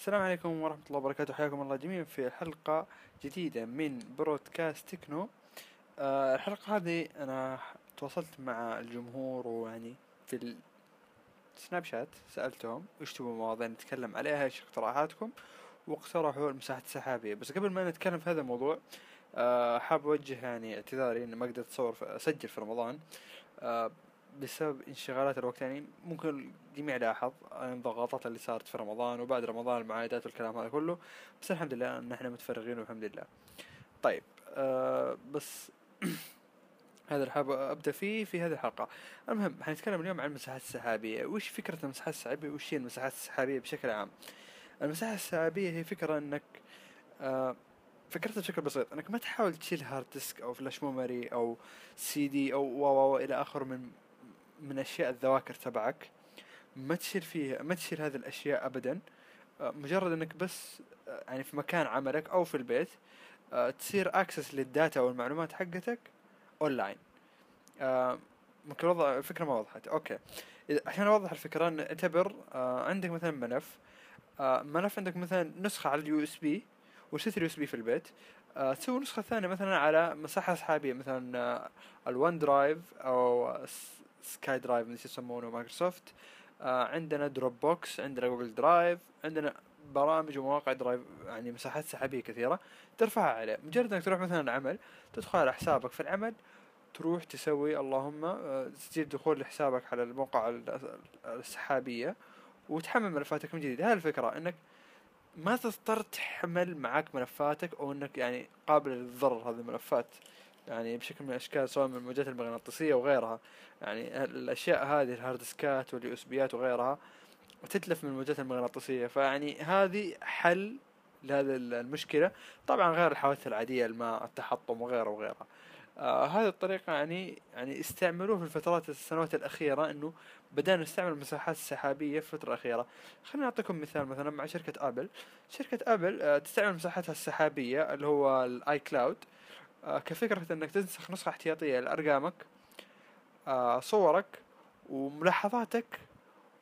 السلام عليكم ورحمة الله وبركاته. حياكم الله جميعا في حلقة جديدة من برودكاست تكنو آه الحلقة هذه أنا تواصلت مع الجمهور ويعني في السناب شات سألتهم وش تبغوا مواضيع نتكلم عليها إيش اقتراحاتكم واقترحوا المساحات السحابية. بس قبل ما نتكلم في هذا الموضوع آه حاب أوجه يعني اعتذاري إني ما قدرت أصور أسجل في رمضان. آه بسبب انشغالات الوقت يعني ممكن الجميع لاحظ الضغطات اللي صارت في رمضان وبعد رمضان المعايدات والكلام هذا كله بس الحمد لله إن إحنا متفرغين والحمد لله. طيب آه بس هذا اللي أبدأ فيه في هذه الحلقة. المهم حنتكلم اليوم عن المساحات السحابية. وش فكرة المساحات السحابية؟ وش هي المساحات السحابية بشكل عام؟ المساحة السحابية هي فكرة إنك آه فكرتها بشكل بسيط إنك ما تحاول تشيل hard disk أو flash memory أو سي دي أو و إلى آخره من من أشياء الذواكر تبعك. ما تشيل فيها ما تشيل هذه الأشياء ابدا. آه، مجرد إنك بس آه، يعني في مكان عملك أو في البيت آه، تصير access لل data والمعلومات حقتك اونلاين ممكن اوضح الفكرة ما وضحت. okay. عشان أوضح الفكرة اعتبر عندك مثلا ملف ملف عندك مثلا نسخة على ال USB وشتري ال USB في البيت. تسوي نسخة ثانية مثلا على مساحة سحابية مثلا OneDrive أو SkyDrive من يسمونه مايكروسوفت آه عندنا Dropbox عندنا Google Drive عندنا برامج ومواقع drive يعني مساحات سحابية كثيرة ترفعها عليه. مجرد إنك تروح مثلا عمل تدخل على حسابك في العمل تروح تسوي اللهم آه، تسجيل دخول لحسابك على الموقع السحابية وتحمل ملفاتك من جديد. هذه الفكرة إنك ما تضطر تحمل معك ملفاتك أو إنك يعني قابل للضرر هذه الملفات. يعني بشكل من الأشكال سواء من الموجات المغناطيسية وغيرها. يعني الأشياء هذه الهاردسكات وال USB يات وغيرها تتلف من الموجات المغناطيسية. فيعني هذه حل لهذه المشكلة. طبعا غير الحوادث العادية الماء التحطم وغيره وغيرها آه هذه الطريقة يعني يعني استعملوه في الفترات السنوات الأخيرة إنه بدأنا نستعمل المساحات السحابية في الفترة الأخيرة. خليني أعطيكم مثال مثلا مع شركة Apple. شركة Apple آه تستعمل مساحتها السحابية اللي هو ال iCloud آه كفكرة إنك تنسخ نسخة احتياطية لأرقامك آه صورك وملاحظاتك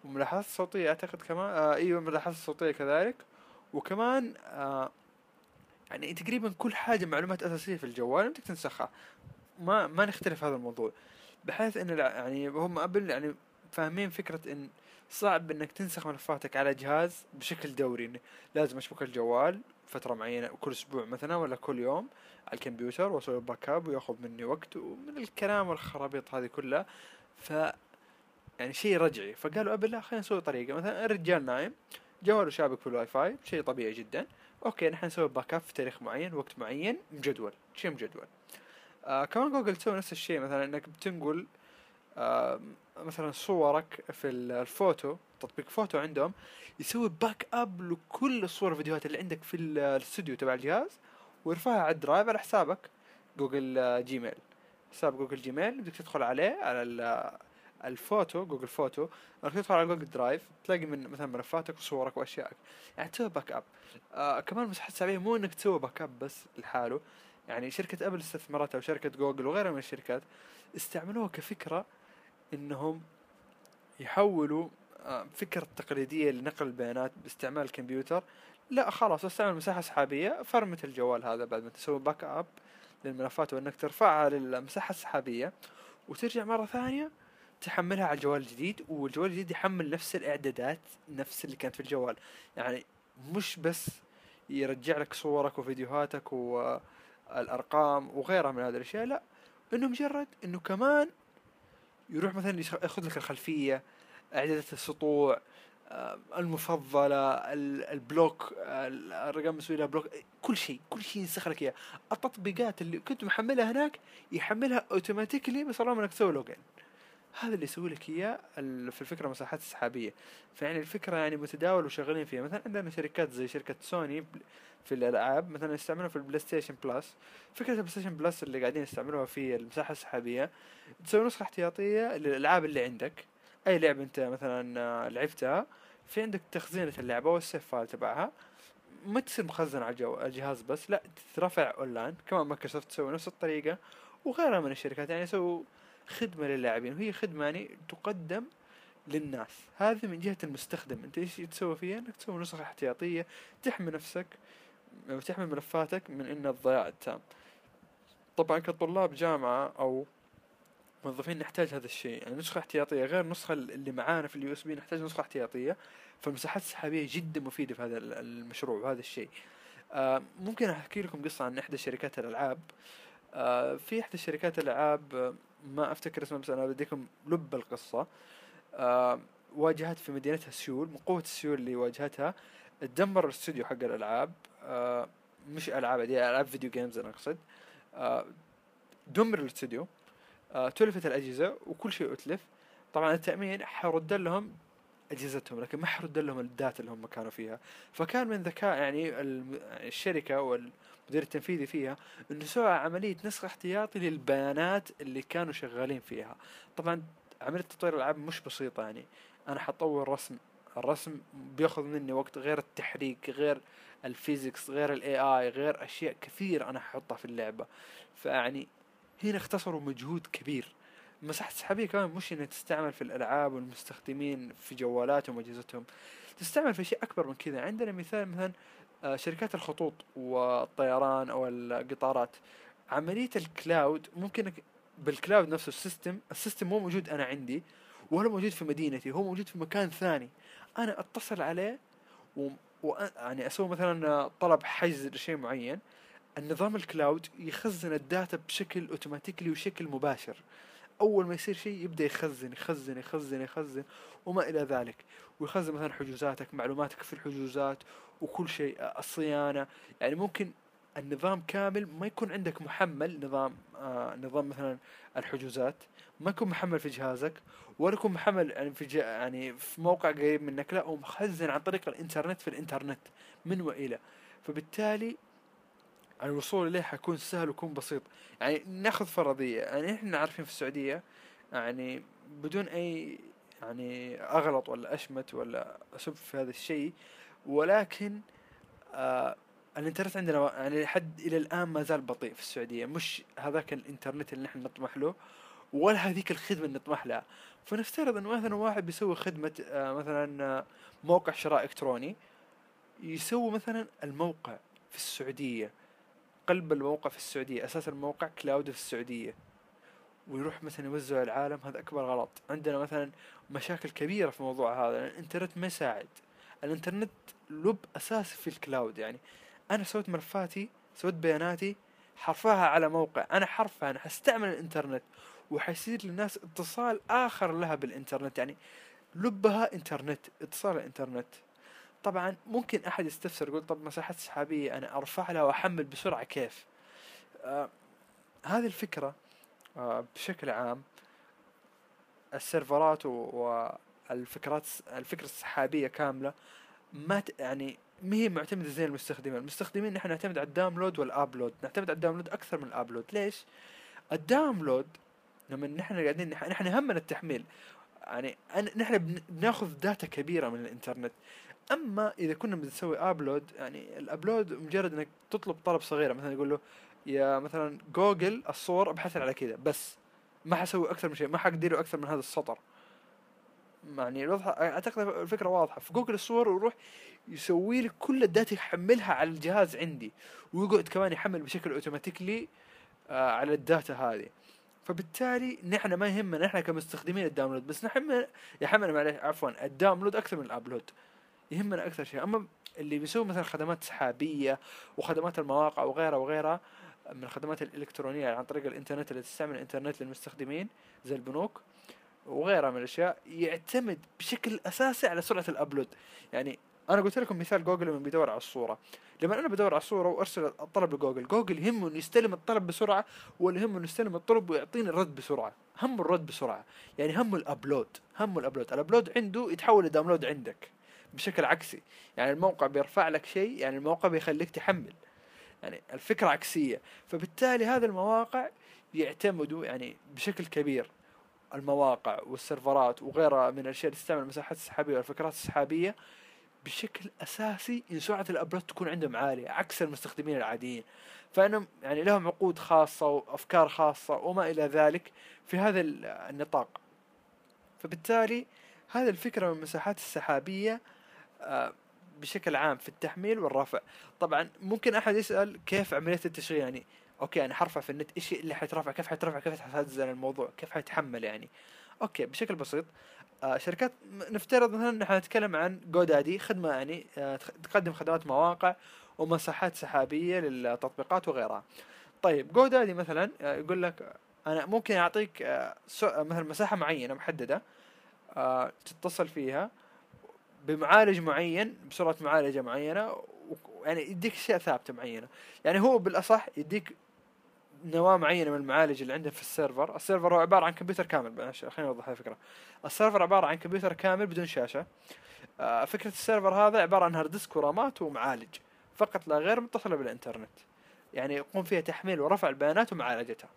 وملاحظات صوتية أعتقد كمان آه أيوه ملاحظات صوتية كذلك. وكمان آه يعني تقريبا كل حاجة معلومات أساسية في الجوال بدك تنسخها. ما ما نختلف هذا الموضوع. بحيث إن يعني هم ابل يعني فاهمين فكرة إن صعب إنك تنسخ ملفاتك على جهاز بشكل دوري لازم أشبك الجوال. فترة معينة كل أسبوع مثلا ولا كل يوم على الكمبيوتر وأسوي backup ويأخذ مني وقت ومن الكلام والخرابيط هذه كلها. ف يعني شيء رجعي. فقالوا Apple لا خلينا نسوي طريقة. مثلا الرجال نايم جواله شابك في الواي فاي شيء طبيعي جدا. okay نحن نسوي backup في تاريخ معين وقت معين مجدول. شيء مجدول. آه كمان جوجل تسوي نفس الشيء مثلا إنك بتنقل آه مثلا صورك في الفوتو. تطبيق فوتو عندهم يسوي backup لكل الصور الفيديوهات اللي عندك في الاستوديو تبع الجهاز ويرفعها على ال drive على حسابك Google Gmail حساب Google Gmail بدك تدخل عليه على ال photo Google Photo انك تدخل على Google Drive تلاقي من مثلا ملفاتك وصورك وأشيائك. يعني تسوي backup آه كمان مساحة سحابية مو إنك تسوي backup بس لحاله. يعني شركة Apple استثمرتها وشركة جوجل وغيرها من الشركات استعملوها كفكرة إنهم يحولوا آه، فكرة تقليدية لنقل البيانات باستعمال الكمبيوتر. لا خلاص استعمل مساحة سحابية فرمت الجوال هذا بعد ما تسوي backup للملفات وانك ترفعها للمساحة السحابية وترجع مرة ثانية تحملها على الجوال الجديد والجوال الجديد يحمل نفس الإعدادات نفس اللي كانت في الجوال. يعني مش بس يرجع لك صورك وفيديوهاتك والأرقام وغيرها من هذه الأشياء لا إنه مجرد إنه كمان يروح مثلا ياخذ لك الخلفية أعدادات السطوع آه، المفضلة ال block الرقم مسوي لها block كل شيء كل شيء ينسخ لك إياه. التطبيقات اللي كنت محملها هناك يحملها automatically بس طالما انك تسوي login هذا اللي يسوي لك إياه في الفكرة مساحات السحابية. فيعني الفكرة يعني متداول وشغالين فيها. مثلا عندنا شركات زي شركة سوني في الألعاب مثلا يستعملوها في ال PlayStation Plus. فكرة ال PlayStation Plus اللي قاعدين يستعملوها في المساحة السحابية تسوي نسخة احتياطية للألعاب اللي عندك. أي لعبة أنت مثلا آه، لعبتها في عندك تخزينة اللعبة وال save file تبعها. ما تصير مخزن على الجهاز بس لا تترفع أونلاين كمان مايكروسوفت تسوي نفس الطريقة وغيرها من الشركات. يعني يسووا خدمة للاعبين وهي خدمة يعني تقدم للناس. هذه من جهة المستخدم. أنت إيش تسوي فيها؟ إنك تسوي نسخة احتياطية تحمي نفسك وتحمي ملفاتك من إن الضياع التام. طبعا كطلاب جامعة أو موظفين نحتاج هذا الشيء. يعني نسخة احتياطية غير النسخة اللي معانا في ال USB نحتاج نسخة احتياطية. فالمساحات السحابية جدا مفيدة في هذا المشروع وهذا الشيء. آه ممكن أحكي لكم قصة عن إحدى شركات الألعاب. آه في إحدى شركات الألعاب آه، ما أفتكر اسمها بس أنا بديكم لب القصة. آه واجهت في مدينتها سيول من قوة السيول اللي واجهتها تدمر الاستوديو حق الألعاب. آه مش ألعاب دي ألعاب video games أنا أقصد. آه دمر الاستوديو. تلفت الأجهزة وكل شيء أتلف. طبعا التأمين حيرد لهم أجهزتهم لكن ما حيرد لهم ال data اللي هم كانوا فيها. فكان من ذكاء يعني الشركة والمدير التنفيذي فيها إنه سوى عملية نسخ احتياطي للبيانات اللي كانوا شغالين فيها. طبعا عملية تطوير الألعاب مش بسيطة يعني. أنا حطور الرسم الرسم بياخذ مني وقت غير التحريك غير ال physics غير ال AI غير أشياء كثير أنا احطها في اللعبة. فيعني هنا اختصروا مجهود كبير. المساحة السحابية كمان مش إنها تستعمل في الألعاب والمستخدمين في جوالاتهم وأجهزتهم. تستعمل في شيء أكبر من كذا. عندنا مثال مثلا آه، شركات الخطوط والطيران أو القطارات. عملية الكلاود ممكن بالكلاود نفسه السيستم السيستم مو موجود أنا عندي ولا موجود في مدينتي هو موجود في مكان ثاني. أنا أتصل عليه و... و... يعني أسوي مثلا طلب حجز لشيء معين. النظام ال cloud يخزن ال data بشكل automatically وشكل مباشر. أول ما يصير شيء يبدأ يخزن يخزن يخزن يخزن وما إلى ذلك. ويخزن مثلا حجوزاتك معلوماتك في الحجوزات وكل شيء الصيانة. يعني ممكن النظام كامل ما يكون عندك محمل نظام آه نظام مثلا الحجوزات. ما يكون محمل في جهازك ولا يكون محمل يعني في يعني في موقع قريب منك. لا هو مخزن عن طريق الإنترنت في الإنترنت من وإلى. فبالتالي الوصول إليه حيكون سهل ويكون بسيط. يعني ناخذ فرضية يعني إحنا عارفين في السعودية يعني بدون أي يعني أغلط ولا أشمت ولا أسب في هذا الشيء ولكن آه الإنترنت عندنا يعني لحد إلى الآن ما زال بطيء في السعودية. مش هذاك الإنترنت اللي نحن نطمح له ولا هذيك الخدمة اللي نطمح لها. فنفترض أن مثلا واحد بيسوي خدمة آه مثلا آه موقع شراء إلكتروني يسوي مثلا الموقع في السعودية. قلب الموقع في السعودية أساس الموقع كلاود في السعودية. ويروح مثلا يوزع العالم هذا أكبر غلط. عندنا مثلا مشاكل كبيرة في الموضوع هذا الإنترنت ما يساعد. الإنترنت لب أساسي في ال cloud يعني أنا سويت ملفاتي سويت بياناتي حرفعها على موقع. أنا حرفعها أنا حستعمل الإنترنت وحيصير للناس اتصال آخر لها بالإنترنت. يعني لبها إنترنت اتصال الإنترنت. طبعا ممكن أحد يستفسر يقول طب مساحات سحابيه أنا أرفع لها وأحمل بسرعة كيف؟ آه هذه الفكرة آه بشكل عام ال server ات والفكرات الفكرة السحابية كاملة ما يعني ما هي معتمدة زي المستخدمين. المستخدمين نحن نعتمد على ال download وال upload. نعتمد على ال download أكثر من ال upload. ليش؟ ال download لما نحن قاعدين نحن همنا التحميل. يعني نحن بناخذ data كبيرة من الإنترنت. أما إذا كنا بنسوي upload يعني ال upload مجرد إنك تطلب طلب صغيره مثلا يقول له يا مثلا جوجل الصور ابحث على كذا بس ما حسوي أكثر من شيء ما حقدر أكثر من هذا السطر. يعني الوضح أعتقد الفكرة واضحة. في جوجل الصور ويروح يسوي لك كل ال data يحملها على الجهاز عندي ويقعد كمان يحمل بشكل automatically آه على ال data هذه. فبالتالي نحن ما يهمنا نحن كمستخدمين ال download بس نحن يحمل معلش عفوا ال download أكثر من ال upload يهمنا أكثر شيء. أما اللي بيسوي مثلا خدمات سحابية وخدمات المواقع وغيرها وغيرها من الخدمات الإلكترونية عن طريق الإنترنت اللي تستعمل الإنترنت للمستخدمين زي البنوك وغيرها من الأشياء يعتمد بشكل أساسي على سرعة ال upload يعني أنا قلت لكم مثال جوجل لما بيدور على الصورة. لما أنا بدور على الصورة وأرسل الطلب لجوجل جوجل يهمه إنه يستلم الطلب بسرعة ولا يهمه إنه يستلم الطلب ويعطيني الرد بسرعة. همه الرد بسرعة. يعني همه ال upload همه ال upload ال upload عنده يتحول ل download عندك. بشكل عكسي. يعني الموقع بيرفع لك شيء يعني الموقع بيخليك تحمل. يعني الفكرة عكسية. فبالتالي هذه المواقع يعتمدوا يعني بشكل كبير. المواقع وال server ات وغيرها من الأشياء اللي تستعمل المساحات السحابية والفكرات السحابية بشكل أساسي إن سرعة ال upload تكون عندهم عالية عكس المستخدمين العاديين. فانهم يعني لهم عقود خاصة وأفكار خاصة وما إلى ذلك في هذا النطاق. فبالتالي هذه الفكرة من المساحات السحابية آه، بشكل عام في التحميل والرفع. طبعا ممكن أحد يسأل كيف عملية التشغيل؟ يعني okay أنا حرفع في النت إيش اللي حيترفع كيف حيترفع كيف حتنزل الموضوع كيف حيتحمل يعني؟ okay بشكل بسيط. آه شركات نفترض مثلا نحن نتكلم عن GoDaddy خدمة يعني آه تقدم خدمات مواقع ومساحات سحابية للتطبيقات وغيرها. طيب GoDaddy مثلا آه يقول لك أنا ممكن أعطيك آه مثلا مساحة معينة محددة آه تتصل فيها بمعالج معين بسرعة معالجة معينة يعني يديك اشياء ثابته معينة. يعني هو بالأصح يديك نواة معينة من المعالج اللي عنده في ال server. ال server هو عبارة عن كمبيوتر كامل خليني أوضح الفكرة. ال server عبارة عن كمبيوتر كامل بدون شاشة. آه فكرة ال server هذا عبارة عن hard disk و RAM ات ومعالج. فقط لا غير متصلة بالإنترنت. يعني يقوم فيها تحميل ورفع البيانات ومعالجتها.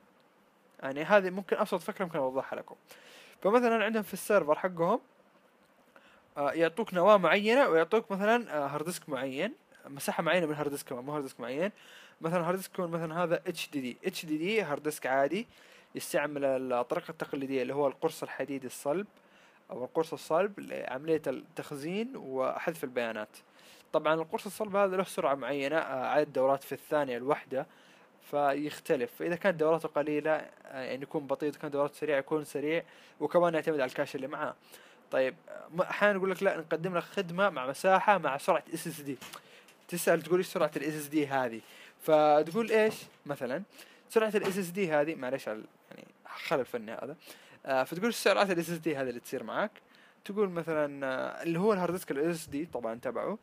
يعني هذه ممكن أبسط فكرة ممكن أوضحها لكم. فمثلا عندهم في ال server حقهم يعطوك نواة معينة ويعطوك مثلا آه hard disk معين مساحة معينة من hard disk مو hard disk معين. مثلا hard disk يكون مثلا هذا اتش دي دي اتش دي دي هارد ديسك عادي يستعمل الطريقة التقليدية اللي هو القرص الحديدي الصلب أو القرص الصلب لعملية التخزين وحذف البيانات. طبعا القرص الصلب هذا له سرعة معينة آه، عدد دورات في الثانية الواحده فيختلف. فإذا كانت دوراته قليلة آه، يعني يكون بطيء اذا كانت دوراته سريعه يكون سريع وكمان يعتمد على ال cache اللي معاه. طيب أحيانا يقول لك لا نقدم لك خدمة مع مساحة مع سرعة SSD تسأل تقول إيش سرعة ال SSD هذه؟ فتقول إيش؟ مثلا سرعة ال SSD هذه معلش على يعني خلل الفني هذا آه فتقول سرعة ال SSD هذه اللي تصير معك تقول مثلا آه اللي هو ال hard disk ال SSD طبعا تبعه.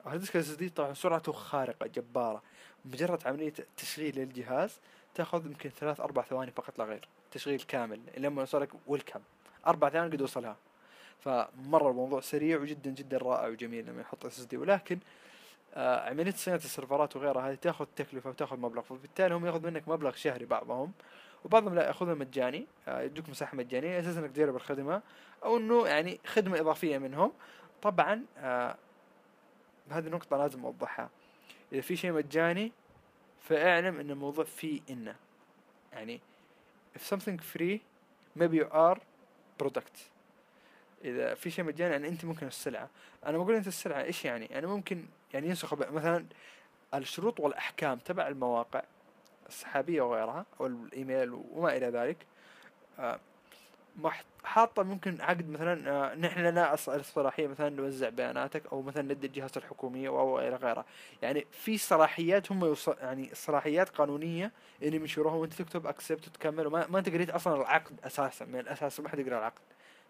ال hard disk ال SSD طبعا سرعته خارقة جبارة. مجرد عملية تشغيل للجهاز تأخذ يمكن ثلاث أربع ثواني فقط لا غير تشغيل كامل لما يوصلك welcome. أربع ثواني قد وصلها فمرة الموضوع سريع وجدا جدا رائع وجميل لما يحط SSD ولكن آه عملية صيانة ال server ات وغيرها هذه تأخذ تكلفة وتأخذ مبلغ. فبالتالي هم يأخذ منك مبلغ شهري بعضهم وبعضهم لا ياخذها مجاني. آه يدوك مساحة مجانية. أساس إنك تجرب الخدمه أو إنه يعني خدمة إضافية منهم. طبعا آه هذه نقطة لازم أوضحها. إذا في شيء مجاني فاعلم إن الموضوع فيه إنه. يعني if something free maybe you are product. إذا في شيء مجاني يعني أنت ممكن السلعه أنا بقول أنت السلعه إيش يعني؟ يعني ممكن يعني ينسخ مثلا الشروط والأحكام تبع المواقع السحابية وغيرها أو الإيميل وما إلى ذلك. آه حاطة ممكن عقد مثلا آه نحن لنا الصلاحيه مثلا نوزع بياناتك أو مثلا ندي الجهات الحكومية أو إلى غيرها يعني في صلاحيات هم يعني صلاحيات قانونية اللي ينشروها وأنت تكتب اكسبت وتكمل وما ما أنت قريت أصلا العقد أساسا من الأساس ما حد يقرأ العقد.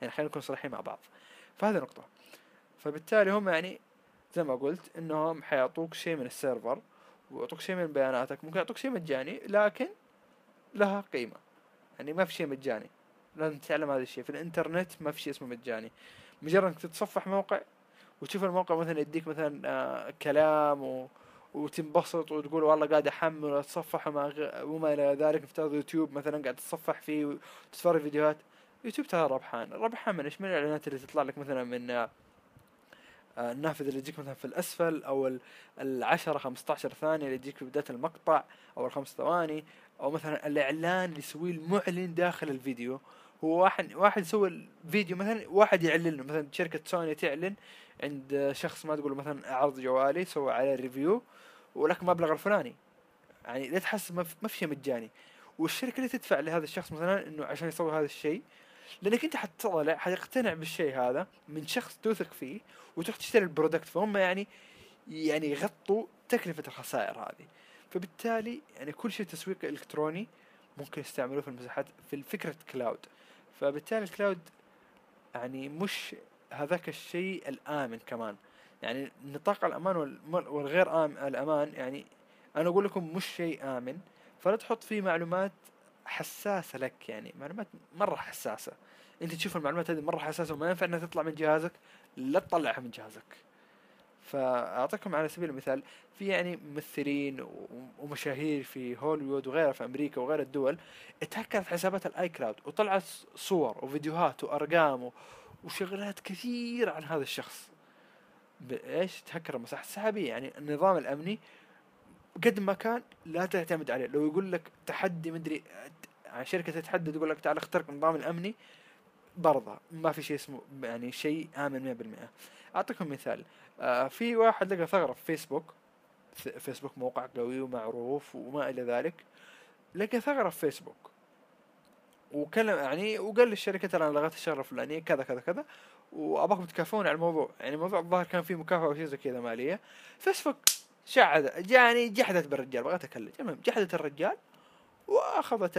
يعني خلينا نكون صريحين مع بعض. فهذه نقطة. فبالتالي هم يعني زي ما قلت إنهم حيعطوك شيء من السيرفر ويعطوك شيء من بياناتك ممكن يعطوك شيء مجاني لكن لها قيمة. يعني ما في شيء مجاني. لازم تتعلم هذا الشيء. في الإنترنت ما في شيء اسمه مجاني. مجرد إنك تتصفح موقع وتشوف الموقع مثلا يديك مثلا آه كلام و وتنبسط وتقول والله قاعد أحمل واتصفح وما, وما إلى ذلك نفترض يوتيوب مثلا قاعد تتصفح فيه وتتفرج فيديوهات. يوتيوب ترى ربحان. ربحان من إيش؟ من الإعلانات اللي تطلع لك مثلا من آه، النافذة اللي تجيك مثلا في الأسفل أو العشرة خمسة عشر ثانية اللي تجيك في بداية المقطع أو الخمس ثواني أو مثلا الإعلان اللي يسويه المعلن داخل الفيديو. هو واحد واحد يسوي الفيديو مثلا واحد يعلن له مثلا شركة سوني تعلن عند شخص ما تقول مثلا عرض جوالي سوى عليه review ولك مبلغ الفلاني. يعني لا تحس ما في شيء مجاني. والشركة اللي تدفع لهذا الشخص مثلا إنه عشان يسوي هذا الشيء لأنك أنت حتطلع حتقتنع بالشيء هذا من شخص توثق فيه وتروح تشتري ال product فهم يعني يعني يغطوا تكلفة الخسائر هذه. فبالتالي يعني كل شيء تسويق إلكتروني ممكن يستعملوه في المساحات في فكرة cloud. فبالتالي ال cloud يعني مش هذاك الشيء الآمن كمان. يعني نطاق الأمان والغير آمن الأمان يعني أنا أقول لكم مش شيء آمن. فلا تحط فيه معلومات حساسة لك يعني معلومات مرة حساسة. إنت تشوف المعلومات هذه مرة حساسة وما ينفع إنها تطلع من جهازك لا تطلعها من جهازك. فأعطيكم على سبيل المثال في يعني ممثلين ومشاهير في هوليوود وغيرها في أمريكا وغير الدول اتهكرت حسابات ال iCloud وطلعت صور وفيديوهات وأرقام وشغلات كثير عن هذا الشخص. إيش؟ تهكر المساحه السحابية يعني النظام الأمني قد ما كان لا تعتمد عليه. لو يقول لك تحدي مدري شركة تتحدى تقول لك تعال اخترق النظام الأمني برضه ما في شيء اسمه يعني شيء آمن 100% أعطيكم مثال. آه في واحد لقى ثغرة في فيسبوك فيسبوك موقع قوي ومعروف وما إلى ذلك. لقى ثغرة في فيسبوك وكلم يعني وقال للشركة ترى أنا لغيت الشغله الفلانيه كذا كذا كذا. وابغاكم تكافئون على الموضوع. يعني الموضوع الظاهر كان فيه مكافأة أو شيء زي كذا مالية. فيسبوك شعد يعني جحدت بالرجال بغيت اكلم المهم جحدت الرجال وأخذت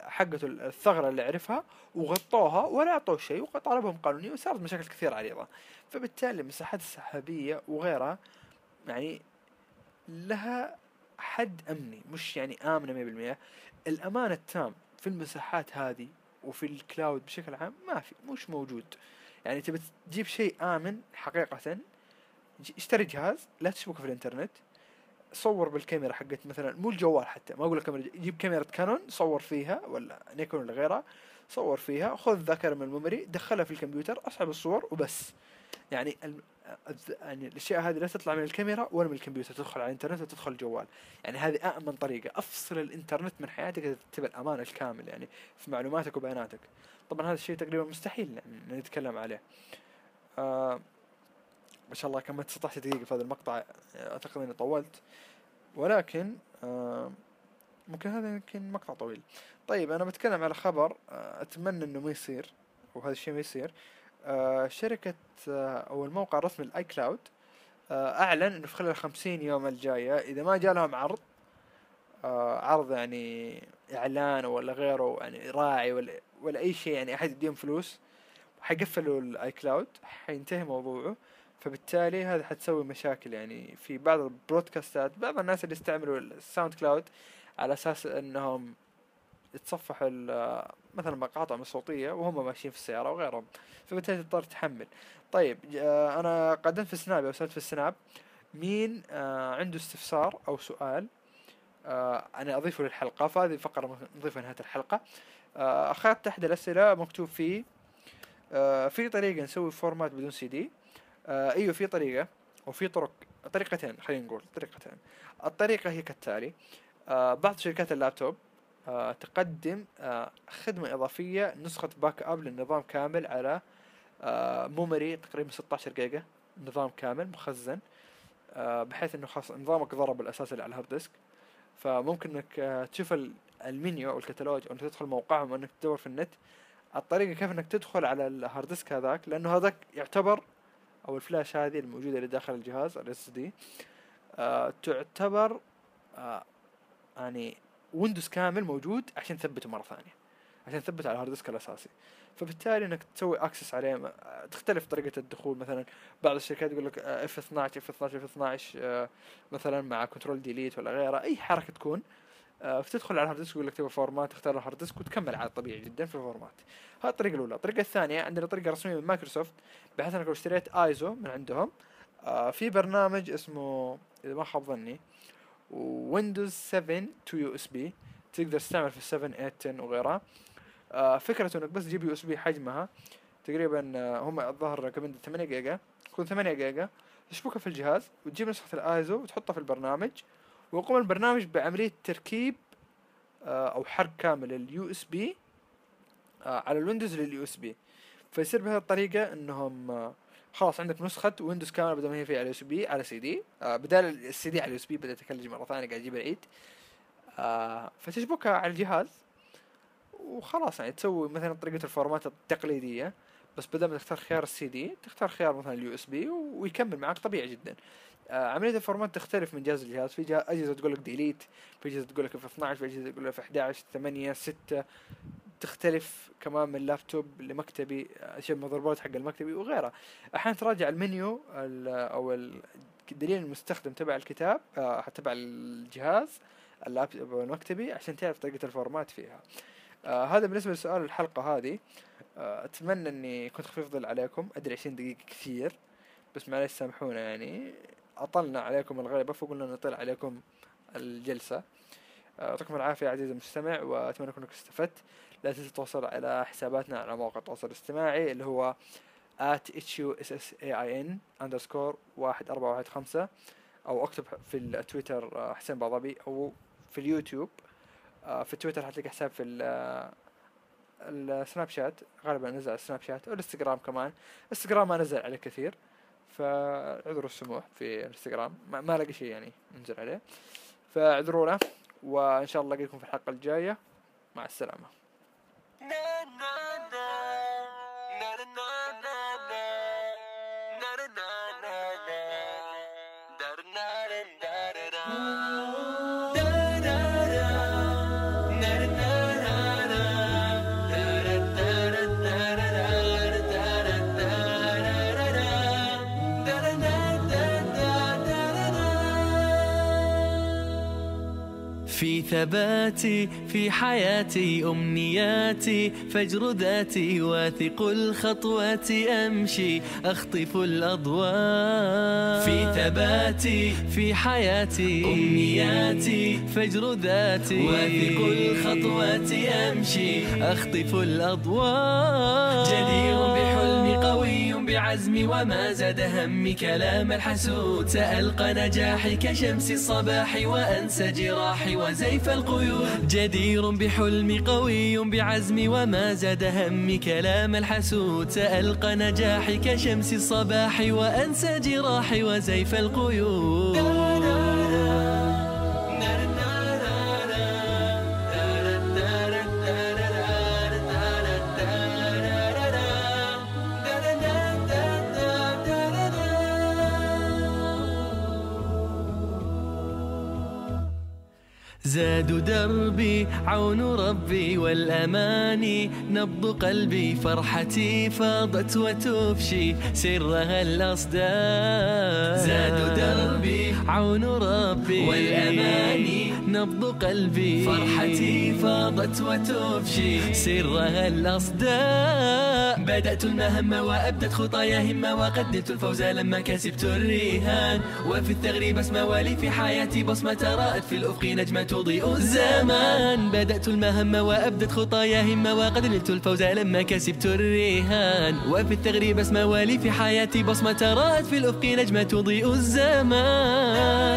حقته الثغرة اللي عرفها وغطوها ولا أعطوه شيء وطالبهم قانوني وصارت مشاكل كثير عريضه فبالتالي المساحات السحابية وغيرها يعني لها حد أمني مش يعني آمنة 100% الأمان التام في المساحات هذه وفي ال cloud بشكل عام ما في مش موجود. يعني تبي تجيب شيء آمن حقيقة اشتري جهاز لا تشبكه في الإنترنت صور بالكاميرا حقت مثلا مو الجوال حتى ما أقول لك كاميرا جيب كاميرا كانون صور فيها ولا نيكون ولا غيرها صور فيها خذ ذاكرة من ال memory دخلها في الكمبيوتر أسحب الصور وبس. يعني يعني الأشياء هذه لا تطلع من الكاميرا ولا من الكمبيوتر تدخل على الإنترنت وتدخل الجوال. يعني هذه امن طريقة أفصل الإنترنت من حياتك تبي الأمان الكامل يعني في معلوماتك وبياناتك. طبعا هذا الشيء تقريبا مستحيل نتكلم عليه. آه ما شاء الله كملت 16 دقيقة في هذا المقطع أعتقد إني طولت. ولكن ممكن هذا يمكن مقطع طويل. طيب أنا بتكلم على خبر آه أتمنى إنه ما يصير وهذا الشيء ما يصير. آه شركة آه أو الموقع الرسمي ال iCloud أعلن إنه في خلال خمسين يوم الجاية إذا ما جاء لهم عرض عرض يعني إعلان ولا غيره يعني راعي ولا ولا أي شيء يعني أحد يديهم فلوس حيقفلوا ال iCloud حينتهي موضوعه. فبالتالي هذا حتسوي مشاكل. يعني في بعض البودكاستات بعض الناس اللي يستعملوا ال SoundCloud على أساس إنهم يتصفحوا مثلا مقاطع صوتية وهم ماشيين في السيارة وغيرهم فبالتالي تضطر تحمل. طيب آه، أنا قدمت في السناب أو سألت في السناب مين آه، عنده استفسار أو سؤال؟ آه، أنا أضيفه للحلقة فهذه فقرة نضيفها نهاية الحلقة. أخذت احد الأسئلة مكتوب فيه في طريقة نسوي format بدون سي دي آه إيوه في طريقة وفي طرق طريقتين خلينا نقول طريقتين. الطريقة هي كالتالي آه بعض شركات اللابتوب آه تقدم آه خدمة إضافية نسخة backup للنظام كامل على آه memory تقريبا 16 جيجا نظام كامل مخزن آه بحيث إنه خلاص نظامك ضرب الأساس اللي على ال hard disk. فممكن إنك آه تشوف ال manual أو الكتالوج أو انك تدخل موقعهم أو انك تدور في النت. الطريقة كيف إنك تدخل على ال hard disk هذاك لأنه هذاك يعتبر أو الفلاش هذه الموجودة اللي داخل الجهاز ال SD آه تعتبر آه يعني ويندوز كامل موجود عشان تثبته مرة ثانية عشان تثبت على ال hard disk الأساسي. فبالتالي إنك تسوي access عليه تختلف طريقة الدخول. مثلا بعض الشركات يقول لك F 12 F 12 F 12 مثلا مع control delete ولا غيره أي حركة تكون آه فتدخل على ال hard disk يقول لك تبغى format تختار ال hard disk وتكمل على طبيعي جدا في ال format. هذه الطريقة الأولى. الطريقة الثانية عندنا طريقة رسمية من مايكروسوفت بحيث أنك لو اشتريت آيزو من عندهم آه في برنامج اسمه إذا ما خاب ظني ويندوز 7 to USB. تقدر تستعمل في 7 8 10 وغيرها. آه فكرته إنك بس تجيب USB حجمها تقريبا آه هم الظاهر recommend 8 جيجا. تكون 8 جيجا. تشبكها في الجهاز وتجيب نسخة الآيزو وتحطها في البرنامج. ويقوم البرنامج بعملية تركيب آه أو حرق كامل ال USB على الويندوز لل USB فيصير بهذه الطريقة إنهم آه خلاص عندك نسخة ويندوز كامل بدل ما هي في على USB على سي دي آه بدال السي دي على USB بدأت اكلج مرة ثانية قاعد أجيب العيد. آه فتشبكها على الجهاز. وخلاص يعني تسوي مثلا طريقة ال format التقليدية. بس بدل ما تختار خيار السي دي تختار خيار مثلا ال USB ويكمل معك طبيعي جدا. آه عملية ال format تختلف من جهاز لجهاز. في جهاز أجهزة تقول لك delete في أجهزة تقول لك F 12 في أجهزة تقول لك F 11 8 6 تختلف كمان من لابتوب لمكتبي أشياء ال motherboard حق المكتبي وغيرها. أحيانا تراجع ال manual أو الدليل المستخدم تبع الكتاب آه تبع الجهاز اللابتوب المكتبي عشان تعرف طريقة ال format فيها. آه هذا بالنسبة لسؤال الحلقة هذه. آه أتمنى إني كنت خفيف ظل عليكم. أدري عشرين دقيقة كثير بس معلش سامحونا يعني. أطلنا عليكم الغيبة فقلنا نطل عليكم الجلسة. يعطيكم العافية عزيزي المستمع وأتمنى أنكم استفدت. لا تنسوا التواصل على حساباتنا على مواقع التواصل الاجتماعي اللي هو at hussAin underscore واحد أربعة واحد خمسة أو أكتب في التويتر حسين بعضبي أو في اليوتيوب. في التويتر حتلاقي حساب في السناب شات غالبا نزل على السناب شات والإنستغرام كمان. إنستغرام ما نزل عليه كثير. فاعذروا السموح في الانستغرام. ما, ما لقي شيء يعني ننزل عليه. فاعذرونا وإن شاء الله الاقيكم في الحلقة الجاية. مع السلامة. في ثباتي في حياتي أمنياتي فجر ذاتي واثق الخطوات أمشي أخطف الأضواء. في ثباتي في حياتي أمنياتي فجر ذاتي واثق الخطوات أمشي أخطف الأضواء. جدير بعزمي وما زاد همي كلام الحسود. سألقى نجاحي كشمس الصباح وأنسى جراحي وزيف القيود. جدير بحلمي قوي بعزمي وما زاد همي كلام الحسود. سألقى نجاحي كشمس الصباح وأنسى جراحي وزيف القيود. زاد دربي عون ربي والأماني نبض قلبي فرحتي فاضت وتفشي. سرها الأصداء. زاد دربي. عون ربي. والأماني نبض قلبي. فرحتي فاضت وتفشي. سرها الأصداء. بدأت المهمة وأبدت خطايا همة وقدمت الفوز لما كسبت الرهان. وفي التغريب اسمى ولي في حياتي بصمة رأت في الأفق نجمة تضيء الزمان. بدأت المهمة وأبدت خطايا همة وقد نلت الفوز لما كسبت الرهان وفي التغريب اسمى ولي في حياتي بصمة رأت في الأفق نجمة تضيء الزمان.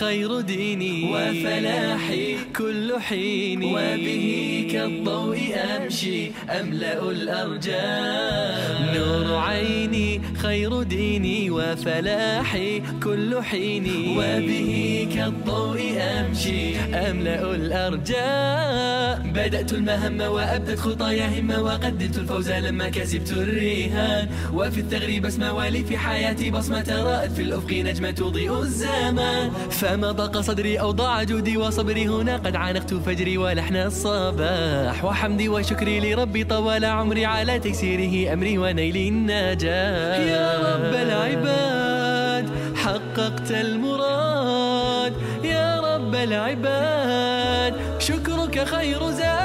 خير ديني وفلاحي كل حين وبه كالضوء أمشي أملأ الأرجاء. نور عيني خير ديني وفلاحي كل حين وبه كالضوء أمشي أملأ الأرجاء. بدأت المهمة وأبدت خطايا همة وقدمت الفوز لما كسبت الرهان. وفي التغريب اسمى ولي في حياتي بصمة رأت في الأفق نجمة تضيء الزمان. فما ضاق صدري أو ضاع جودي وصبري هنا قد عانقت فجري ولحن الصباح. وحمدي وشكري لربي طوال عمري على تيسيره أمري ونيل النجاح يا رب العباد حققت المراد. يا رب العباد شكرك خير زاد.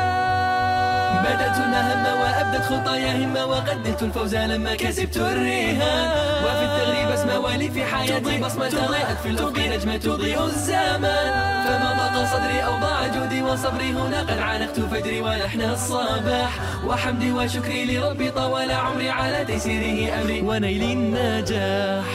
بدأت المهمة وأبدت خطايا همة وقدمت الفوز لما كسبت الرهان وفي التغريب اسمى ولي في حياتي بصمة رأت في الأفق نجمة تضيء الزمان. فما ضاق صدري أو ضاع جودي وصبري هنا قد عانقت فجري ولحن الصباح. وحمدي وشكري لربي طوال عمري على تيسيره أمري ونيل النجاح.